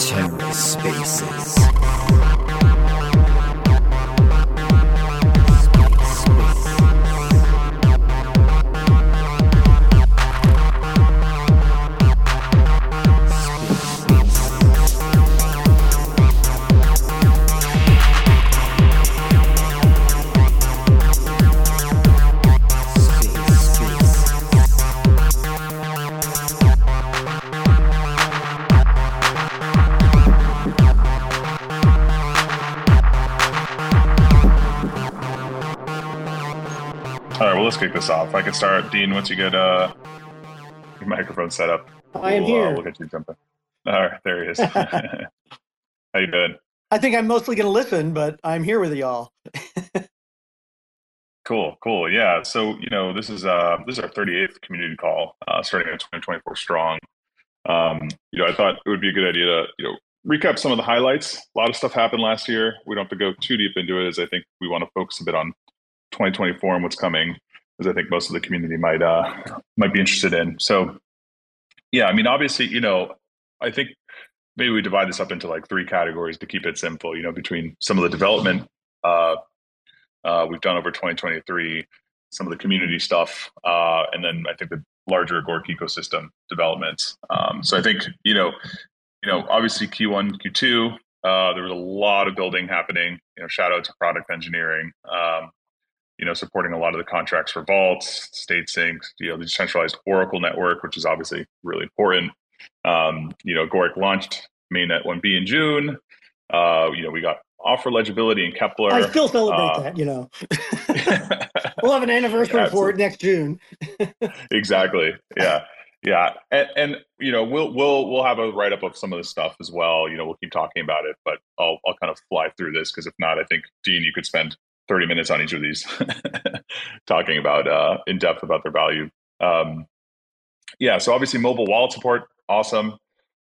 TerraSpaces. Kick this off. I can start, Dean. Once you get uh, your microphone set up, I am we'll, here. Uh, we'll get you jumping. All right, there he is. How you doing? I think I'm mostly going to listen, but I'm here with y'all. cool, cool. Yeah. So you know, this is uh, this is our 38th community call, uh, starting at 2024 strong. Um, you know, I thought it would be a good idea to you know recap some of the highlights. A lot of stuff happened last year. We don't have to go too deep into it, as I think we want to focus a bit on 2024 and what's coming as I think most of the community might uh, might be interested in. So, yeah, I mean, obviously, you know, I think maybe we divide this up into like three categories to keep it simple. You know, between some of the development uh, uh, we've done over 2023, some of the community stuff, uh, and then I think the larger Gork ecosystem developments. Um, so I think you know, you know, obviously Q1, Q2, uh, there was a lot of building happening. You know, shout out to product engineering. Um, you know, supporting a lot of the contracts for vaults, state syncs, you know, the decentralized Oracle network, which is obviously really important. Um, you know, Agoric launched mainnet 1B in June. Uh, you know, we got offer legibility in Keplr. I still celebrate uh, that, you know. we'll have an anniversary for it next June. exactly. Yeah. Yeah. And, and, you know, we'll we'll we'll have a write up of some of the stuff as well. You know, we'll keep talking about it, but I'll I'll kind of fly through this because if not, I think Dean, you could spend 30 minutes on each of these, talking about uh, in depth about their value. Um, yeah, so obviously mobile wallet support, awesome.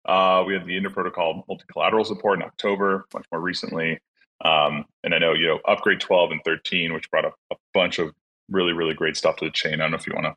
Uh, we had the interprotocol multi-collateral support in October, much more recently. Um, and I know, you know, upgrade 12 and 13, which brought up a bunch of really, really great stuff to the chain. I don't know if you want to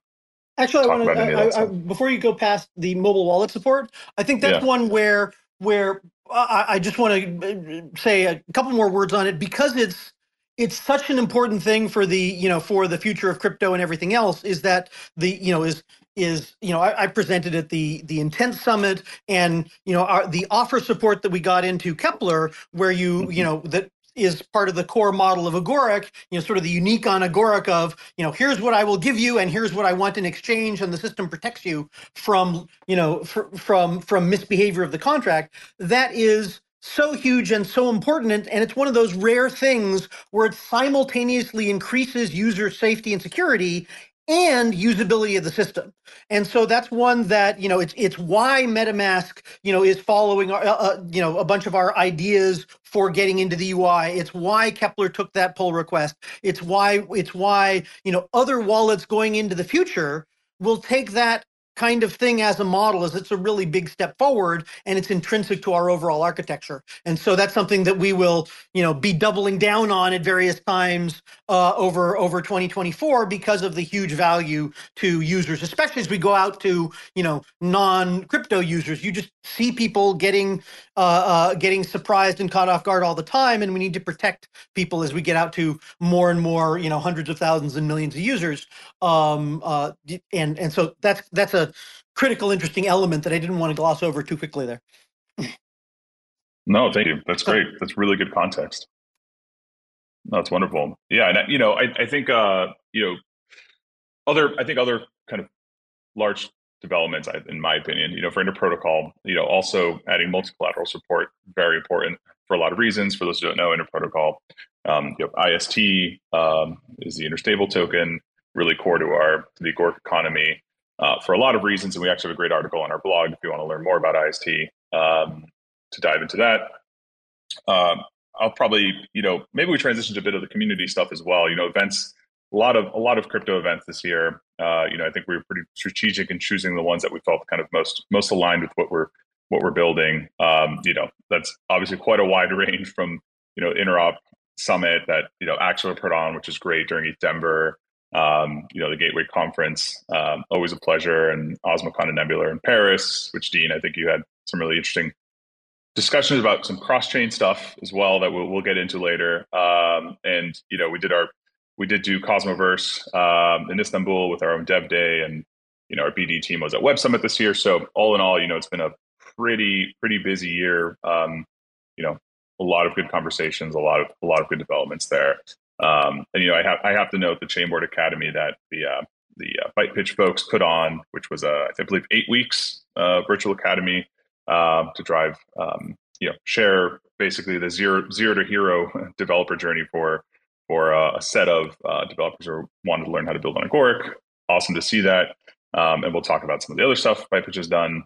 Actually, I want to, before you go past the mobile wallet support, I think that's yeah. one where, where I, I just want to uh, say a couple more words on it because it's, it's such an important thing for the you know for the future of crypto and everything else is that the you know is is you know I, I presented at the the intent summit and you know our, the offer support that we got into Keplr where you mm-hmm. you know that is part of the core model of Agoric, you know, sort of the unique on Agoric of, you know, here's what I will give you and here's what I want in exchange and the system protects you from, you know, fr- from from misbehavior of the contract. That is so huge and so important and, it's one of those rare things where it simultaneously increases user safety and security and usability of the system. And so that's one that you know it's it's why metamask you know is following uh, uh, you know a bunch of our ideas for getting into the ui it's why Keplr took that pull request. It's why it's why you know other wallets going into the future will take that kind of thing as a model is it's a really big step forward and it's intrinsic to our overall architecture. And so that's something that we will you know be doubling down on at various times uh, over over 2024 because of the huge value to users especially as we go out to you know non crypto users. You just see people getting uh, uh, getting surprised and caught off guard all the time and we need to protect people as we get out to more and more you know hundreds of thousands and millions of users. Um, uh, and and so that's that's a critical, interesting element that I didn't want to gloss over too quickly there. no, thank you. That's great. That's really good context. That's wonderful. Yeah, and you know, I, I think uh, you know, other I think other kind of large developments, in my opinion, you know, for interprotocol, you know, also adding multi-collateral support very important for a lot of reasons. For those who don't know, interprotocol, um, you know, IST um, is the interstable token, really core to our to the Agoric economy uh, for a lot of reasons. And we actually have a great article on our blog if you want to learn more about IST um, to dive into that. Um, I'll probably, you know, maybe we transition to a bit of the community stuff as well. You know, events, a lot of a lot of crypto events this year. Uh, you know, I think we were pretty strategic in choosing the ones that we felt kind of most most aligned with what we're what we're building. Um, you know, that's obviously quite a wide range from you know interop summit that you know Axelar put on, which is great during ETHDenver um, you know, the Gateway Conference, um, always a pleasure, and Osmocon and Nebular in Paris, which Dean, I think you had some really interesting discussions about some cross-chain stuff as well that we'll, we'll get into later. Um, and you know, we did our we did do Cosmoverse um, in Istanbul with our own Dev Day, and you know, our BD team was at Web Summit this year. So all in all, you know, it's been a pretty pretty busy year. Um, you know, a lot of good conversations, a lot of a lot of good developments there. Um, and you know, I have I have to note the Chainboard Academy that the uh, the uh, Byte Pitch folks put on, which was uh, I believe eight weeks uh, virtual academy uh, to drive um, you know share basically the zero zero to hero developer journey for for uh, a set of uh, developers who wanted to learn how to build on Agoric. Awesome to see that, um, and we'll talk about some of the other stuff Byte Pitch has done.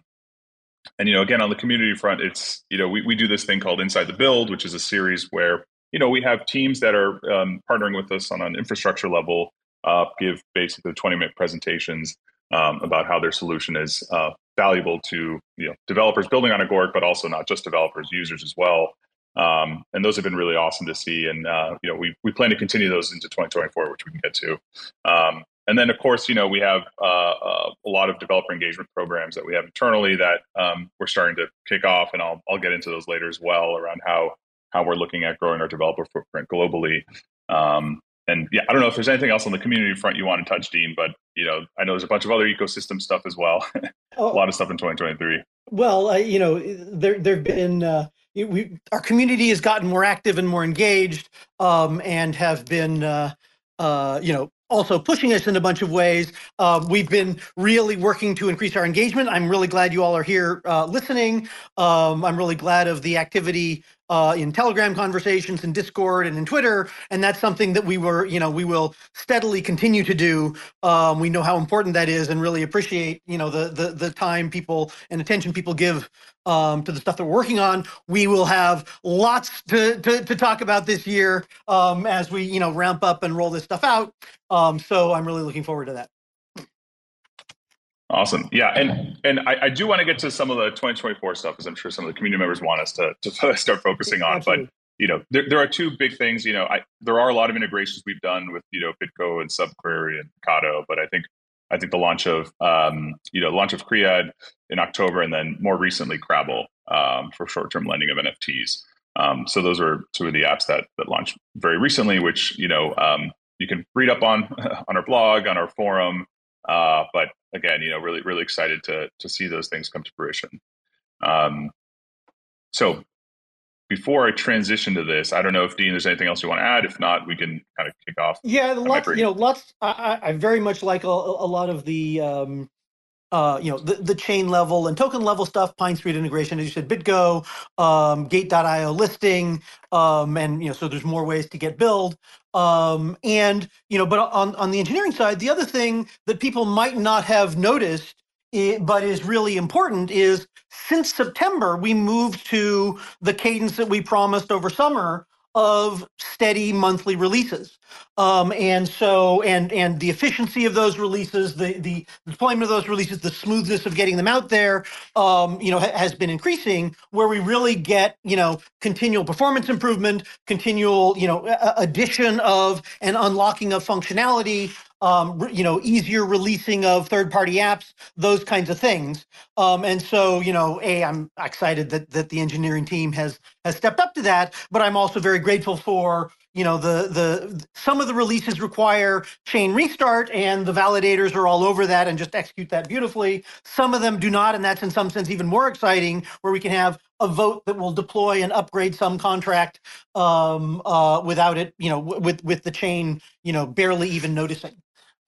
And you know, again on the community front, it's you know we we do this thing called Inside the Build, which is a series where you know, we have teams that are um, partnering with us on an infrastructure level, uh, give basically 20 minute presentations um, about how their solution is uh, valuable to you know developers building on Agoric, but also not just developers, users as well. Um, and those have been really awesome to see. And uh, you know, we we plan to continue those into 2024, which we can get to. Um, and then, of course, you know, we have uh, uh, a lot of developer engagement programs that we have internally that um, we're starting to kick off, and I'll I'll get into those later as well around how how we're looking at growing our developer footprint globally. Um, and yeah, I don't know if there's anything else on the community front you want to touch, Dean, but you know, I know there's a bunch of other ecosystem stuff as well. oh, a lot of stuff in 2023. Well, uh, you know, there there've been uh, we our community has gotten more active and more engaged, um, and have been uh, uh, you know also pushing us in a bunch of ways. Uh, we've been really working to increase our engagement. I'm really glad you all are here uh, listening. Um, I'm really glad of the activity uh, in Telegram conversations, in Discord, and in Twitter, and that's something that we were, you know, we will steadily continue to do. Um, we know how important that is, and really appreciate, you know, the the the time people and attention people give um, to the stuff that we're working on. We will have lots to to, to talk about this year um, as we, you know, ramp up and roll this stuff out. Um, so I'm really looking forward to that. Awesome. Yeah, and and I, I do want to get to some of the 2024 stuff, as I'm sure some of the community members want us to to start focusing on. Absolutely. But you know, there, there are two big things. You know, I, there are a lot of integrations we've done with you know BitGo and Subquery and Kado, but I think I think the launch of um, you know launch of KREAd in October, and then more recently Crabble um, for short-term lending of NFTs. Um, so those are two of the apps that that launched very recently, which you know um, you can read up on on our blog, on our forum. Uh, but again, you know, really, really excited to to see those things come to fruition. Um, so before I transition to this, I don't know if Dean, there's anything else you want to add. If not, we can kind of kick off. Yeah, lots. You know, lots. I, I very much like a, a lot of the um, uh, you know, the, the chain level and token level stuff, Pine Street integration, as you said, BitGo, um, Gate.io listing, um, and you know, so there's more ways to get BLD. Um, and you know, but on on the engineering side, the other thing that people might not have noticed, but is really important, is since September we moved to the cadence that we promised over summer of steady monthly releases. Um, and so, and and the efficiency of those releases, the the deployment of those releases, the smoothness of getting them out there, um, you know, ha- has been increasing. Where we really get, you know, continual performance improvement, continual, you know, addition of and unlocking of functionality, um, you know, easier releasing of third-party apps, those kinds of things. Um, and so, you know, a I'm excited that that the engineering team has has stepped up to that, but I'm also very grateful for you know the the some of the releases require chain restart and the validators are all over that and just execute that beautifully some of them do not and that's in some sense even more exciting where we can have a vote that will deploy and upgrade some contract um, uh, without it you know with with the chain you know barely even noticing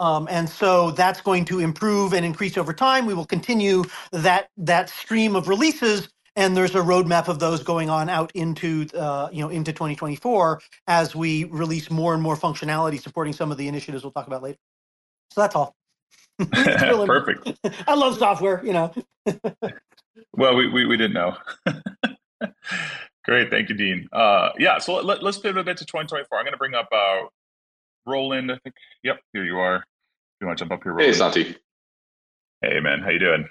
um, and so that's going to improve and increase over time. We will continue that that stream of releases, and there's a roadmap of those going on out into uh, you know into 2024 as we release more and more functionality supporting some of the initiatives we'll talk about later. So that's all. Perfect. I love software, you know. well, we, we, we didn't know. Great, thank you, Dean. Uh, yeah, so let, us pivot a bit to 2024. I'm going to bring up uh, Rowland, I think. Yep, here you are. You want to jump up here? Rowland? Hey, Santi. Hey, man, how you doing?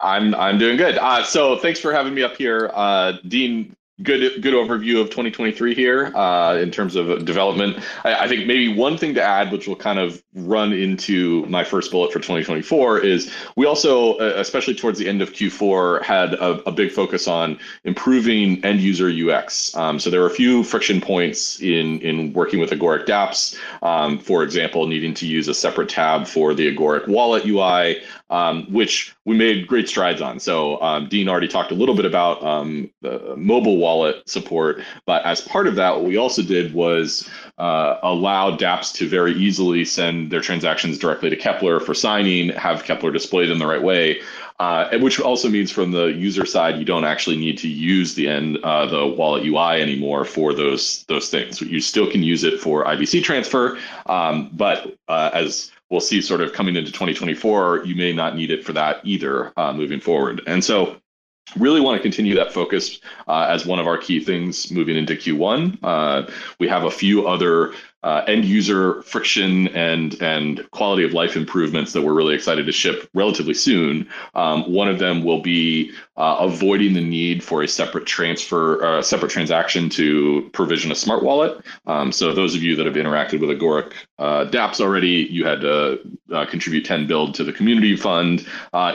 I'm I'm doing good. Uh, so thanks for having me up here, uh, Dean. good good overview of 2023 here uh, in terms of development. I, I, think maybe one thing to add, which will kind of run into my first bullet for 2024, is we also, uh, especially towards the end of Q4, had a, a big focus on improving end user UX. Um, so there were a few friction points in in working with Agoric DApps. Um, for example, needing to use a separate tab for the Agoric Wallet UI, um, which we made great strides on. So um, Dean already talked a little bit about um, the mobile wallet support, but as part of that, what we also did was uh, allow DApps to very easily send their transactions directly to Keplr for signing, have Keplr display them the right way. Uh, which also means from the user side, you don't actually need to use the end uh, the wallet UI anymore for those those things. You still can use it for IBC transfer, um, but uh, as we'll see sort of coming into 2024, you may not need it for that either uh, moving forward. And so really want to continue that focus uh, as one of our key things moving into Q1. Uh, we have a few other uh, end user friction and and quality of life improvements that we're really excited to ship relatively soon. Um, one of them will be uh, avoiding the need for a separate transfer, uh, separate transaction to provision a smart wallet. Um, so those of you that have interacted with Agoric uh, DApps already, you had to uh, contribute 10 BLD to the community fund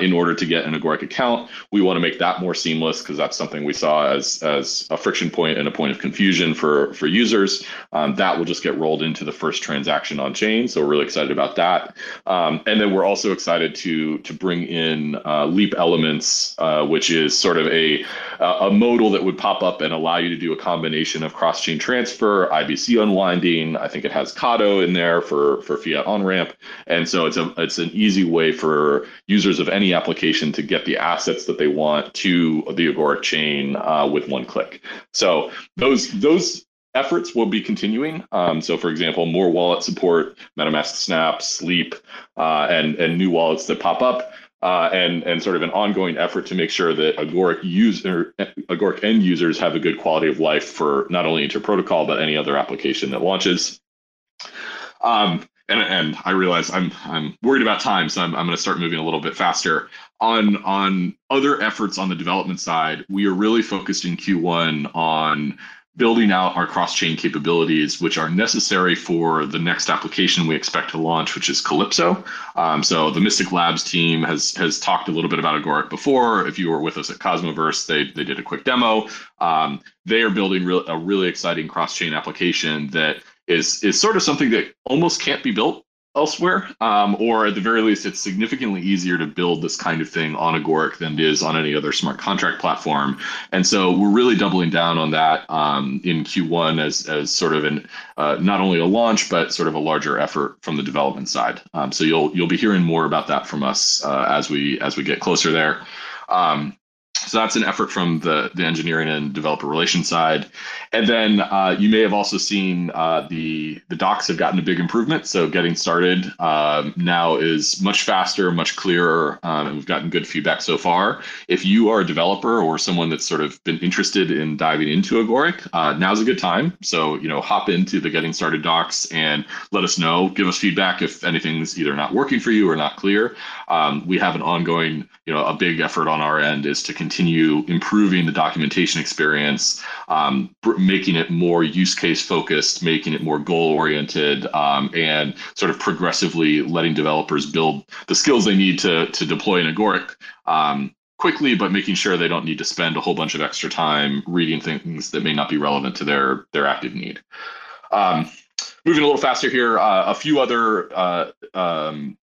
in order to get an Agoric account. We want to make that more seamless because that's something we saw as as a friction point and a point of confusion for for users. Um, that will just get rolled rolled into the first transaction on chain. So we're really excited about that. Um, and then we're also excited to to bring in uh, Leap Elements, uh, which is sort of a a modal that would pop up and allow you to do a combination of cross chain transfer, IBC unwinding. I think it has Kado in there for for fiat on ramp, and so it's a it's an easy way for users of any application to get the assets that they want to the Agoric chain uh, with one click. So those those efforts will be continuing. Um, so, for example, more wallet support, MetaMask Snap, Sleep, uh, and and new wallets that pop up, uh, and and sort of an ongoing effort to make sure that Agoric user Agoric end users have a good quality of life for not only Interprotocol but any other application that launches. Um, and, and I realize I'm I'm worried about time, so I'm, I'm going to start moving a little bit faster. On on other efforts on the development side, we are really focused in Q1 on building out our cross-chain capabilities, which are necessary for the next application we expect to launch, which is Calypso. Um, so the Mystic Labs team has has talked a little bit about Agoric before. If you were with us at Cosmoverse, they they did a quick demo. Um, they are building re- a really exciting cross-chain application that is is sort of something that almost can't be built elsewhere, um, or at the very least, it's significantly easier to build this kind of thing on Agoric than it is on any other smart contract platform. And so we're really doubling down on that um, in Q1 as as sort of an uh, not only a launch but sort of a larger effort from the development side. Um, so you'll you'll be hearing more about that from us uh, as we as we get closer there. Um, so that's an effort from the, the engineering and developer relations side. And then uh, you may have also seen uh, the the docs have gotten a big improvement. So getting started um, now is much faster, much clearer, um, and we've gotten good feedback so far. If you are a developer or someone that's sort of been interested in diving into Agoric, uh, now's a good time. So you know, hop into the getting started docs and let us know. Give us feedback if anything's either not working for you or not clear. Um, we have an ongoing, you know, a big effort on our end is to continue improving the documentation experience, um, making it more use case focused, making it more goal oriented, um, and sort of progressively letting developers build the skills they need to to deploy in Agoric um, quickly, but making sure they don't need to spend a whole bunch of extra time reading things that may not be relevant to their their active need. Um, moving a little faster here, uh, a few other uh, um,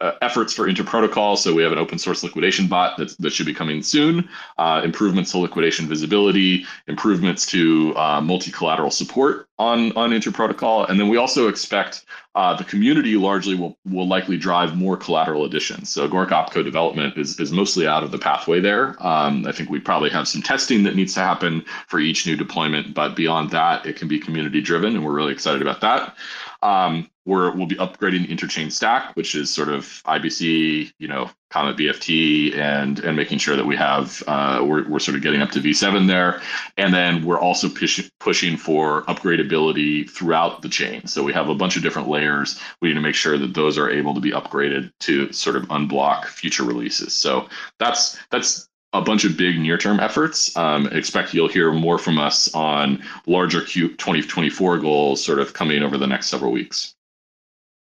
uh, efforts for interprotocol. So we have an open source liquidation bot that, that should be coming soon, uh, improvements to liquidation visibility, improvements to uh, multi-collateral support on, on interprotocol. And then we also expect uh, the community largely will, will likely drive more collateral additions. So Agoric Opco development is, is mostly out of the pathway there. Um, I think we probably have some testing that needs to happen for each new deployment, but beyond that, it can be community driven, and we're really excited about that. Um, we're, we'll be upgrading the interchain stack, which is sort of IBC, you know, Comet BFT, and and making sure that we have uh, we're we're sort of getting up to V7 there, and then we're also push, pushing for upgradability throughout the chain. So we have a bunch of different layers. We need to make sure that those are able to be upgraded to sort of unblock future releases. So that's that's a bunch of big near-term efforts. Um, expect you'll hear more from us on larger Q 2024 goals sort of coming over the next several weeks.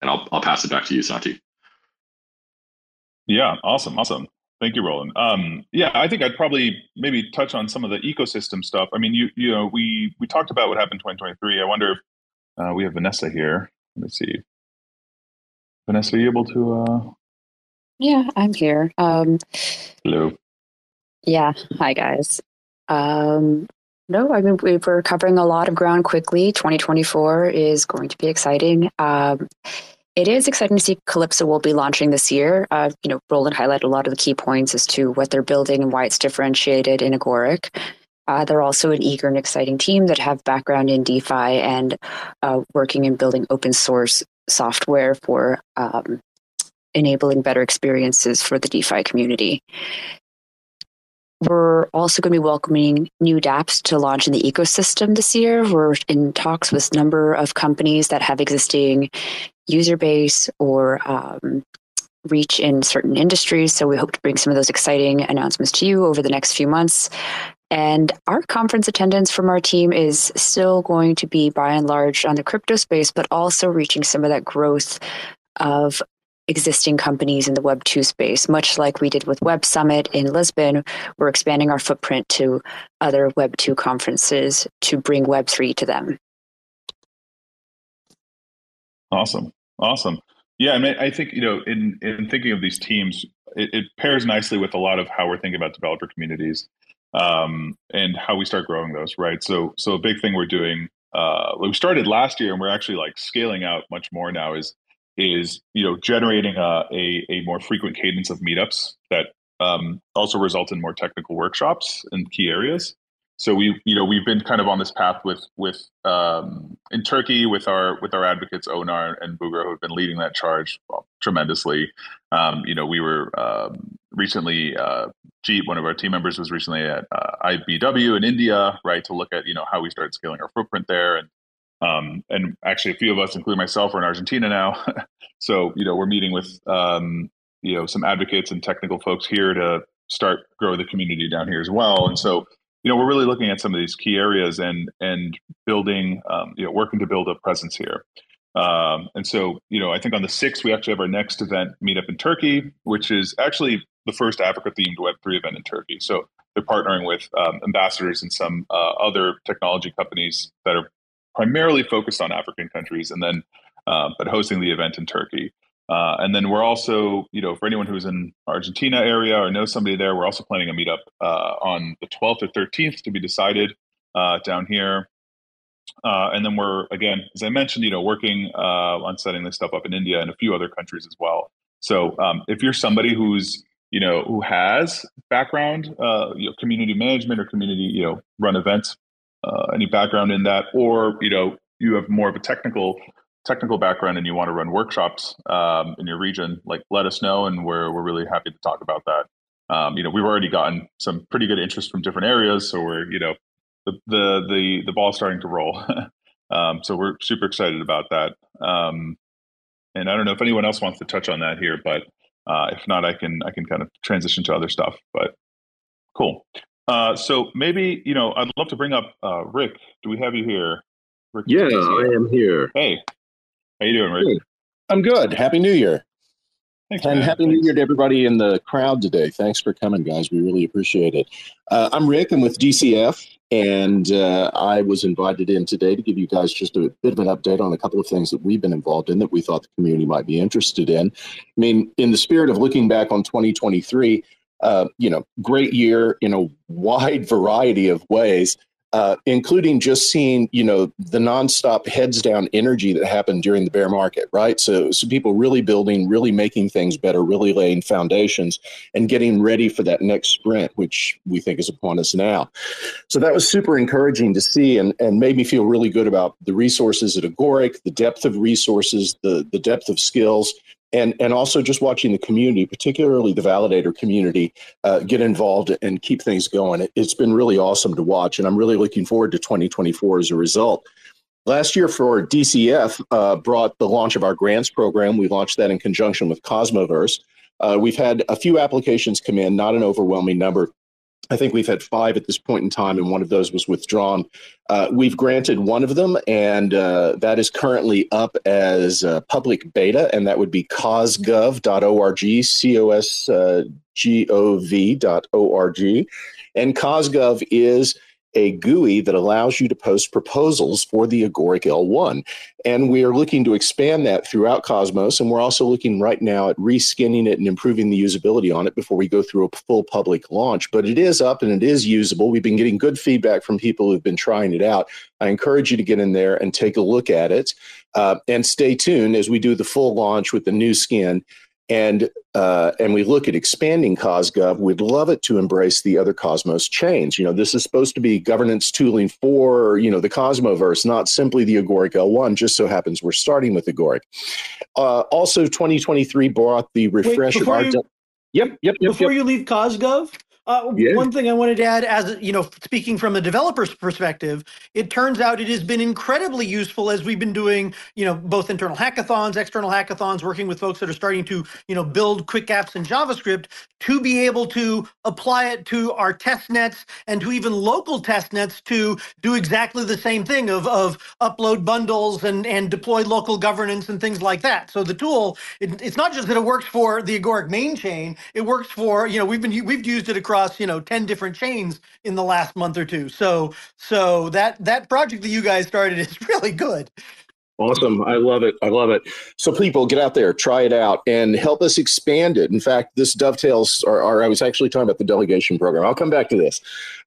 And I'll, I'll pass it back to you, Santi. Yeah, awesome, awesome. Thank you, Rowland. Um, yeah, I think I'd probably maybe touch on some of the ecosystem stuff. I mean, you you know, we we talked about what happened in 2023. I wonder if uh, we have Vanessa here. Let me see. Vanessa, are you able to? Uh... Yeah, I'm here. Um, Hello. Yeah. Hi, guys. Um, no, I mean, we are covering a lot of ground quickly. 2024 is going to be exciting. Um, it is exciting to see Calypso will be launching this year. Uh, you know, Rowland highlighted a lot of the key points as to what they're building and why it's differentiated in Agoric. Uh, they're also an eager and exciting team that have background in DeFi and uh, working in building open source software for um, enabling better experiences for the DeFi community. We're also going to be welcoming new dApps to launch in the ecosystem this year. We're in talks with a number of companies that have existing user base or um, reach in certain industries. So we hope to bring some of those exciting announcements to you over the next few months. And our conference attendance from our team is still going to be by and large on the crypto space, but also reaching some of that growth of existing companies in the Web 2 space. Much like we did with Web Summit in Lisbon, we're expanding our footprint to other Web 2 conferences to bring Web 3 to them. Awesome. Awesome. Yeah, I mean, I think, you know, in, in thinking of these teams, it, it pairs nicely with a lot of how we're thinking about developer communities um, and how we start growing those, right? So, so a big thing we're doing, uh, we started last year and we're actually like scaling out much more now is is you know generating a, a, a more frequent cadence of meetups that um, also result in more technical workshops in key areas. So we you know we've been kind of on this path with with um, in Turkey with our with our advocates Onar and Bugra who have been leading that charge well, tremendously. Um, you know we were um, recently uh, Jeet, one of our team members was recently at uh, IBW in India, right, to look at you know how we started scaling our footprint there and um, and actually, a few of us, including myself, are in Argentina now. so, you know, we're meeting with, um, you know, some advocates and technical folks here to start grow the community down here as well. And so, you know, we're really looking at some of these key areas and and building, um, you know, working to build a presence here. Um, and so, you know, I think on the sixth we actually have our next event meetup in Turkey, which is actually the first Africa themed Web three event in Turkey. So they're partnering with um, ambassadors and some uh, other technology companies that are primarily focused on African countries, and then uh, but hosting the event in Turkey. Uh, and then we're also, you know, for anyone who's in Argentina area or knows somebody there, we're also planning a meetup uh, on the 12th or 13th to be decided uh, down here. Uh, and then we're again, as I mentioned, you know, working uh, on setting this stuff up in India and a few other countries as well. So um, if you're somebody who's you know who has background, you know, community management or community, you know, run events uh, any background in that, or you know you have more of a technical technical background and you want to run workshops um, in your region, like let us know, and we're we're really happy to talk about that. Um, you know, we've already gotten some pretty good interest from different areas, so we're you know the the the the ball's starting to roll. um, so we're super excited about that. Um, and I don't know if anyone else wants to touch on that here, but uh, if not, I can I can kind of transition to other stuff. But cool. Uh, so maybe you know, I'd love to bring up uh, Rick. Do we have you here? Rick yeah, I am here. Hey, how you doing, Rick? I'm good. Happy New Year. Thanks, and man. happy New Year to everybody in the crowd today. Thanks for coming, guys. We really appreciate it. Uh, I'm Rick. I'm with DCF, and uh, I was invited in today to give you guys just a bit of an update on a couple of things that we've been involved in that we thought the community might be interested in. I mean, in the spirit of looking back on 2023, uh, you know, great year in a wide variety of ways, uh, including just seeing, you know, the nonstop heads down energy that happened during the bear market, right? So, so people really building, really making things better, really laying foundations and getting ready for that next sprint, which we think is upon us now. So that was super encouraging to see and, and made me feel really good about the resources at Agoric, the depth of resources, the, the depth of skills, and and also just watching the community, particularly the validator community, uh, get involved and keep things going. It, has been really awesome to watch, and I'm really looking forward to 2024 as a result. Last year for DCF uh, brought the launch of our grants program. We launched that in conjunction with Cosmoverse. Uh, we've had a few applications come in, not an overwhelming number, I think we've had five at this point in time, and one of those was withdrawn. Uh, we've granted one of them, and uh, that is currently up as uh, public beta, and that would be cosgov.org, C O S G O V.org. And cosgov is a GUI that allows you to post proposals for the Agoric L1. And we are looking to expand that throughout Cosmos. And we're also looking right now at reskinning it and improving the usability on it before we go through a full public launch. But it is up and it is usable. We've been getting good feedback from people who've been trying it out. I encourage you to get in there and take a look at it. Uh, and stay tuned as we do the full launch with the new skin and uh, and we look at expanding CosGov, we'd love it to embrace the other Cosmos chains. You know, this is supposed to be governance tooling for you know the Cosmoverse, not simply the Agoric L1. Just so happens we're starting with Agoric. Uh, also, 2023 brought the refresh Wait, of our. You, de- yep, yep, yep. Before yep. you leave CosGov, uh, yeah. One thing I wanted to add, as you know, speaking from a developer's perspective, it turns out it has been incredibly useful as we've been doing, you know, both internal hackathons, external hackathons, working with folks that are starting to, you know, build quick apps in JavaScript to be able to apply it to our test nets and to even local test nets to do exactly the same thing of, of upload bundles and, and deploy local governance and things like that. So the tool, it, it's not just that it works for the Agoric main chain, it works for, you know, we've been we've used it across across you know 10 different chains in the last month or two. So so that that project that you guys started is really good Awesome. I love it. I love it. So, people, get out there, try it out, and help us expand it. In fact, this dovetails, or, or I was actually talking about the delegation program. I'll come back to this.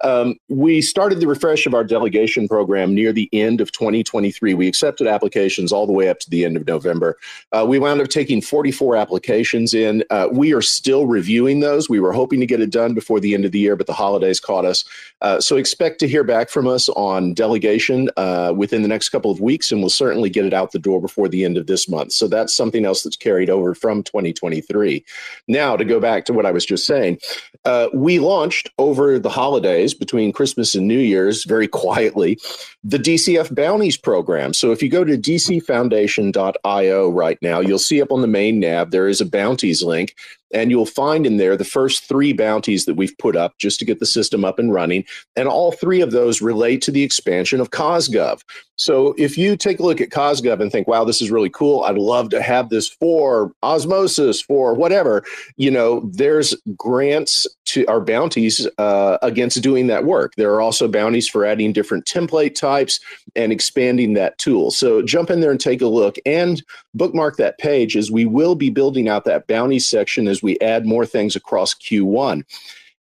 Um, we started the refresh of our delegation program near the end of 2023. We accepted applications all the way up to the end of November. Uh, we wound up taking 44 applications in. Uh, we are still reviewing those. We were hoping to get it done before the end of the year, but the holidays caught us. Uh, so, expect to hear back from us on delegation uh, within the next couple of weeks, and we'll certainly get it out the door before the end of this month. So that's something else that's carried over from 2023. Now, to go back to what I was just saying, uh, we launched over the holidays between Christmas and New Year's very quietly the DCF Bounties program. So if you go to dcfoundation.io right now, you'll see up on the main nav there is a bounties link and you'll find in there the first three bounties that we've put up just to get the system up and running. And all three of those relate to the expansion of CosGov. So if you take a look at CosGov and think, wow, this is really cool, I'd love to have this for osmosis, for whatever, you know, there's grants to our bounties uh, against doing that work. There are also bounties for adding different template types and expanding that tool. So jump in there and take a look and bookmark that page as we will be building out that bounty section as we add more things across Q1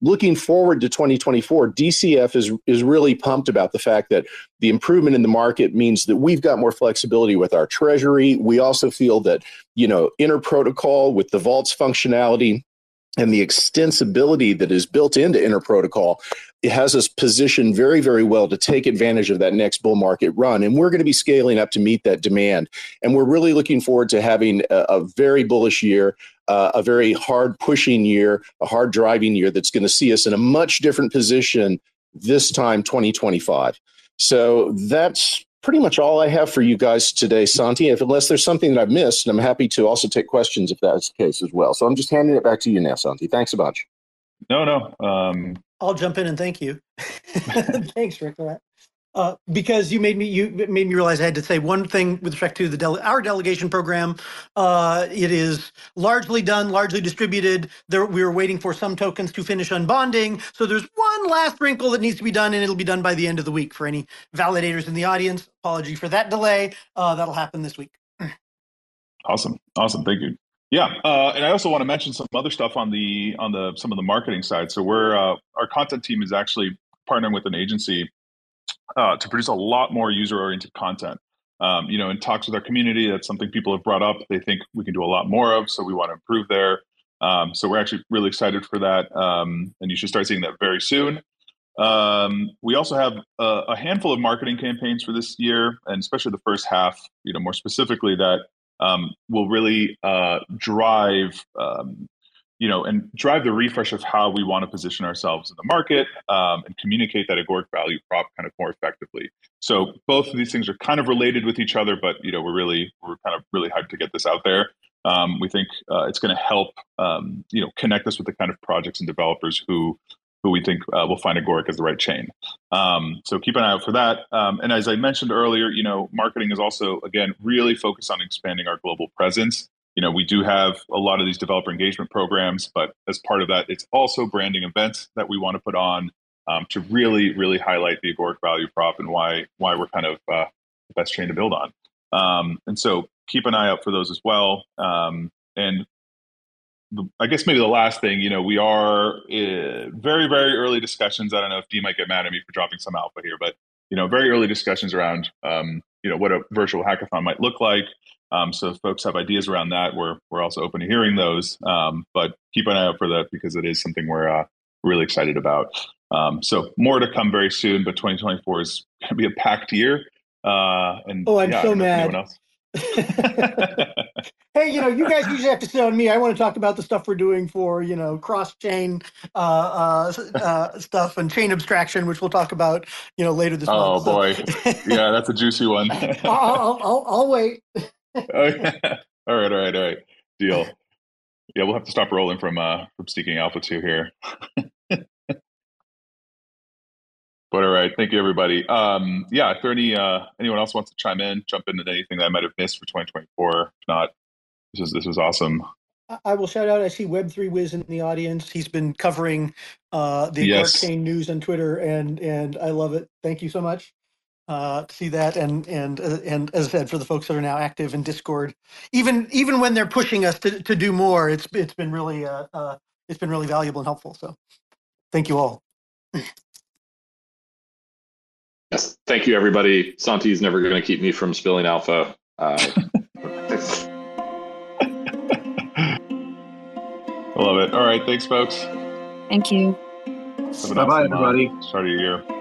looking forward to 2024, DCF is is really pumped about the fact that the improvement in the market means that we've got more flexibility with our treasury. We also feel that you know inter protocol with the vaults functionality and the extensibility that is built into interprotocol it has us positioned very very well to take advantage of that next bull market run. And we're going to be scaling up to meet that demand. And we're really looking forward to having a, a very bullish year uh, a very hard pushing year a hard driving year that's going to see us in a much different position this time 2025 so that's pretty much all I have for you guys today, Santi. If unless there's something that I've missed, and I'm happy to also take questions if that's the case as well. So I'm just handing it back to you now, Santi. Thanks a bunch. No, no. Um... I'll jump in and thank you. Thanks, Rick, for that. Uh, because you made me you made me realize I had to say one thing with respect to the dele- our delegation program. Uh, it is largely done, largely distributed. There, we were waiting for some tokens to finish unbonding. So there's one last wrinkle that needs to be done, and it'll be done by the end of the week. For any validators in the audience, apology for that delay. Uh, that'll happen this week. awesome, awesome, thank you. Yeah, uh, and I also want to mention some other stuff on the on the some of the marketing side. So we're uh, our content team is actually partnering with an agency uh, to produce a lot more user oriented content. Um, you know, in talks with our community, that's something people have brought up. They think we can do a lot more of, so we want to improve there. Um, so we're actually really excited for that, um, and you should start seeing that very soon. Um, we also have a, a, handful of marketing campaigns for this year, and especially the first half. You know, more specifically, that um, will really uh, drive um, you know, and drive the refresh of how we want to position ourselves in the market um, and communicate that agoric value prop kind of more effectively. So both of these things are kind of related with each other, but you know, we're really we're kind of really hyped to get this out there. Um, we think uh, it's going to help um, you know connect us with the kind of projects and developers who who we think uh, will find Agoric as the right chain. Um, so keep an eye out for that. Um, and as I mentioned earlier, you know, marketing is also again really focused on expanding our global presence. You know, we do have a lot of these developer engagement programs, but as part of that, it's also branding events that we want to put on um, to really, really highlight the Agoric value prop and why why we're kind of uh, the best chain to build on. Um, and so keep an eye out for those as well. Um, and I guess maybe the last thing, you know, we are uh, very, very early discussions. I don't know if D might get mad at me for dropping some alpha here, but you know, very early discussions around, um, you know, what a virtual hackathon might look like. Um, so if folks have ideas around that, we're we're also open to hearing those. Um, but keep an eye out for that because it is something we're uh, really excited about. Um, so more to come very soon. But 2024 is going to be a packed year. Uh, and oh, I'm yeah, so mad. hey, you know, you guys usually have to sit on me. I want to talk about the stuff we're doing for, you know, cross chain uh, uh, uh, stuff and chain abstraction, which we'll talk about, you know, later this oh, month. Oh boy, yeah, that's a juicy one. I'll, I'll, I'll, I'll, wait. Okay. All right, all right, all right. Deal. Yeah, we'll have to stop rolling from uh from Seeking Alpha two here. But all right, thank you everybody. Um, yeah, if there any uh, anyone else wants to chime in, jump into anything that I might have missed for 2024. If not, this is this was awesome. I will shout out. I see Web three Wiz in the audience. He's been covering uh, the yes. Arcane news on Twitter, and and I love it. Thank you so much uh, see that. And and uh, and as I said, for the folks that are now active in Discord, even even when they're pushing us to, to do more, it's it's been really uh, uh, it's been really valuable and helpful. So, thank you all. Yes, thank you, everybody. Santi is never going to keep me from spilling alpha. Uh, I love it. All right, thanks, folks. Thank you. Bye, bye, everybody. Start of your year.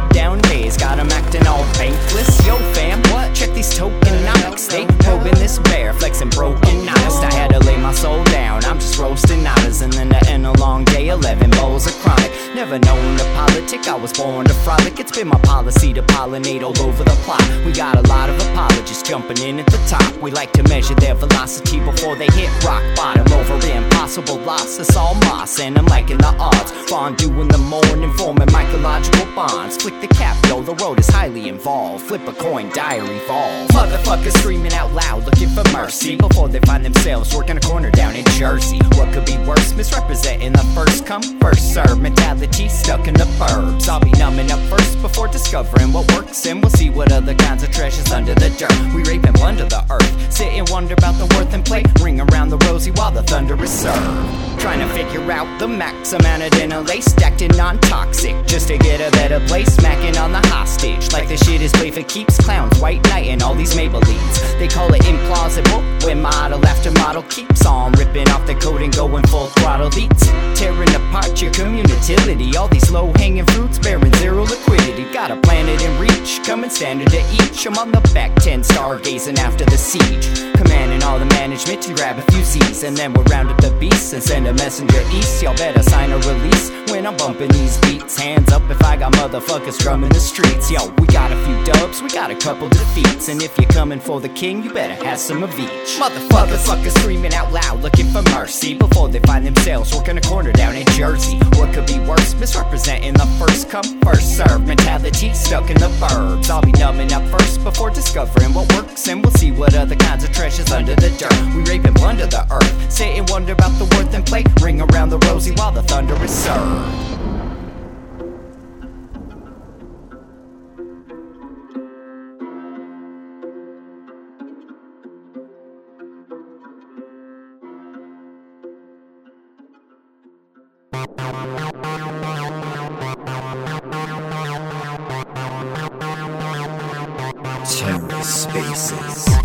down days, got them acting all bankless. Yo, fam, what? Check these tokenomics. They probing this bear, flexing broken honest. I had to lay my soul down. I'm just roasting nadas, and then to end a long day, 11 bowls of chronic. Never known to politic, I was born to frolic. It's been my policy to pollinate all over the plot. We got a lot of apologists jumping in at the top. We like to measure their velocity before they hit rock bottom over impossible loss. It's all moss, and I'm liking the odds. Fondue in the morning, forming mycological bonds. Flick the cap, yo, the road is highly involved. Flip a coin, diary fall. Motherfuckers screaming out loud, looking for mercy before they find themselves working a corner down in Jersey. What could be worse? Misrepresenting the first come, first serve mentality stuck in the burbs. I'll be numbing up first before discovering what works, and we'll see what other kinds of treasures under the dirt. We rape and plunder the earth, sit and wonder about the worth and play. Ring around the rosy while the thunder is served. Trying to figure out the max amount of dinner lace stacked in non toxic just to get a better place smacking on the hostage. Like the shit is play for keeps. Clowns, white knight, and all these Maybellines. They call it implausible when model after model keeps on ripping off the coat and going full throttle beats. Tearing apart your community. All these low hanging fruits bearing zero liquidity. Got a planet in reach, coming standard to each. I'm on the back 10 stargazing after the siege. Commanding all the management to grab a few Z's. And then we'll round up the beasts and send a messenger east. Y'all better sign a release when I'm bumping these beats. Hands up if I got motherfuckers drumming the streets. Yo, we got a few dubs, we got a couple defeats. And if you're coming for the king, you better have some of each. Motherfuckers, fuckers screaming out loud, looking for mercy before they find themselves working a corner down in Jersey. What could be worse? Misrepresenting the first come, first serve mentality stuck in the burbs. I'll be numbing up first before discovering what works, and we'll see what other kinds of treasures under the dirt. We rape and plunder the earth, sit and wonder about the worth and play. Ring around the rosy while the thunder is served. TerraSpaces.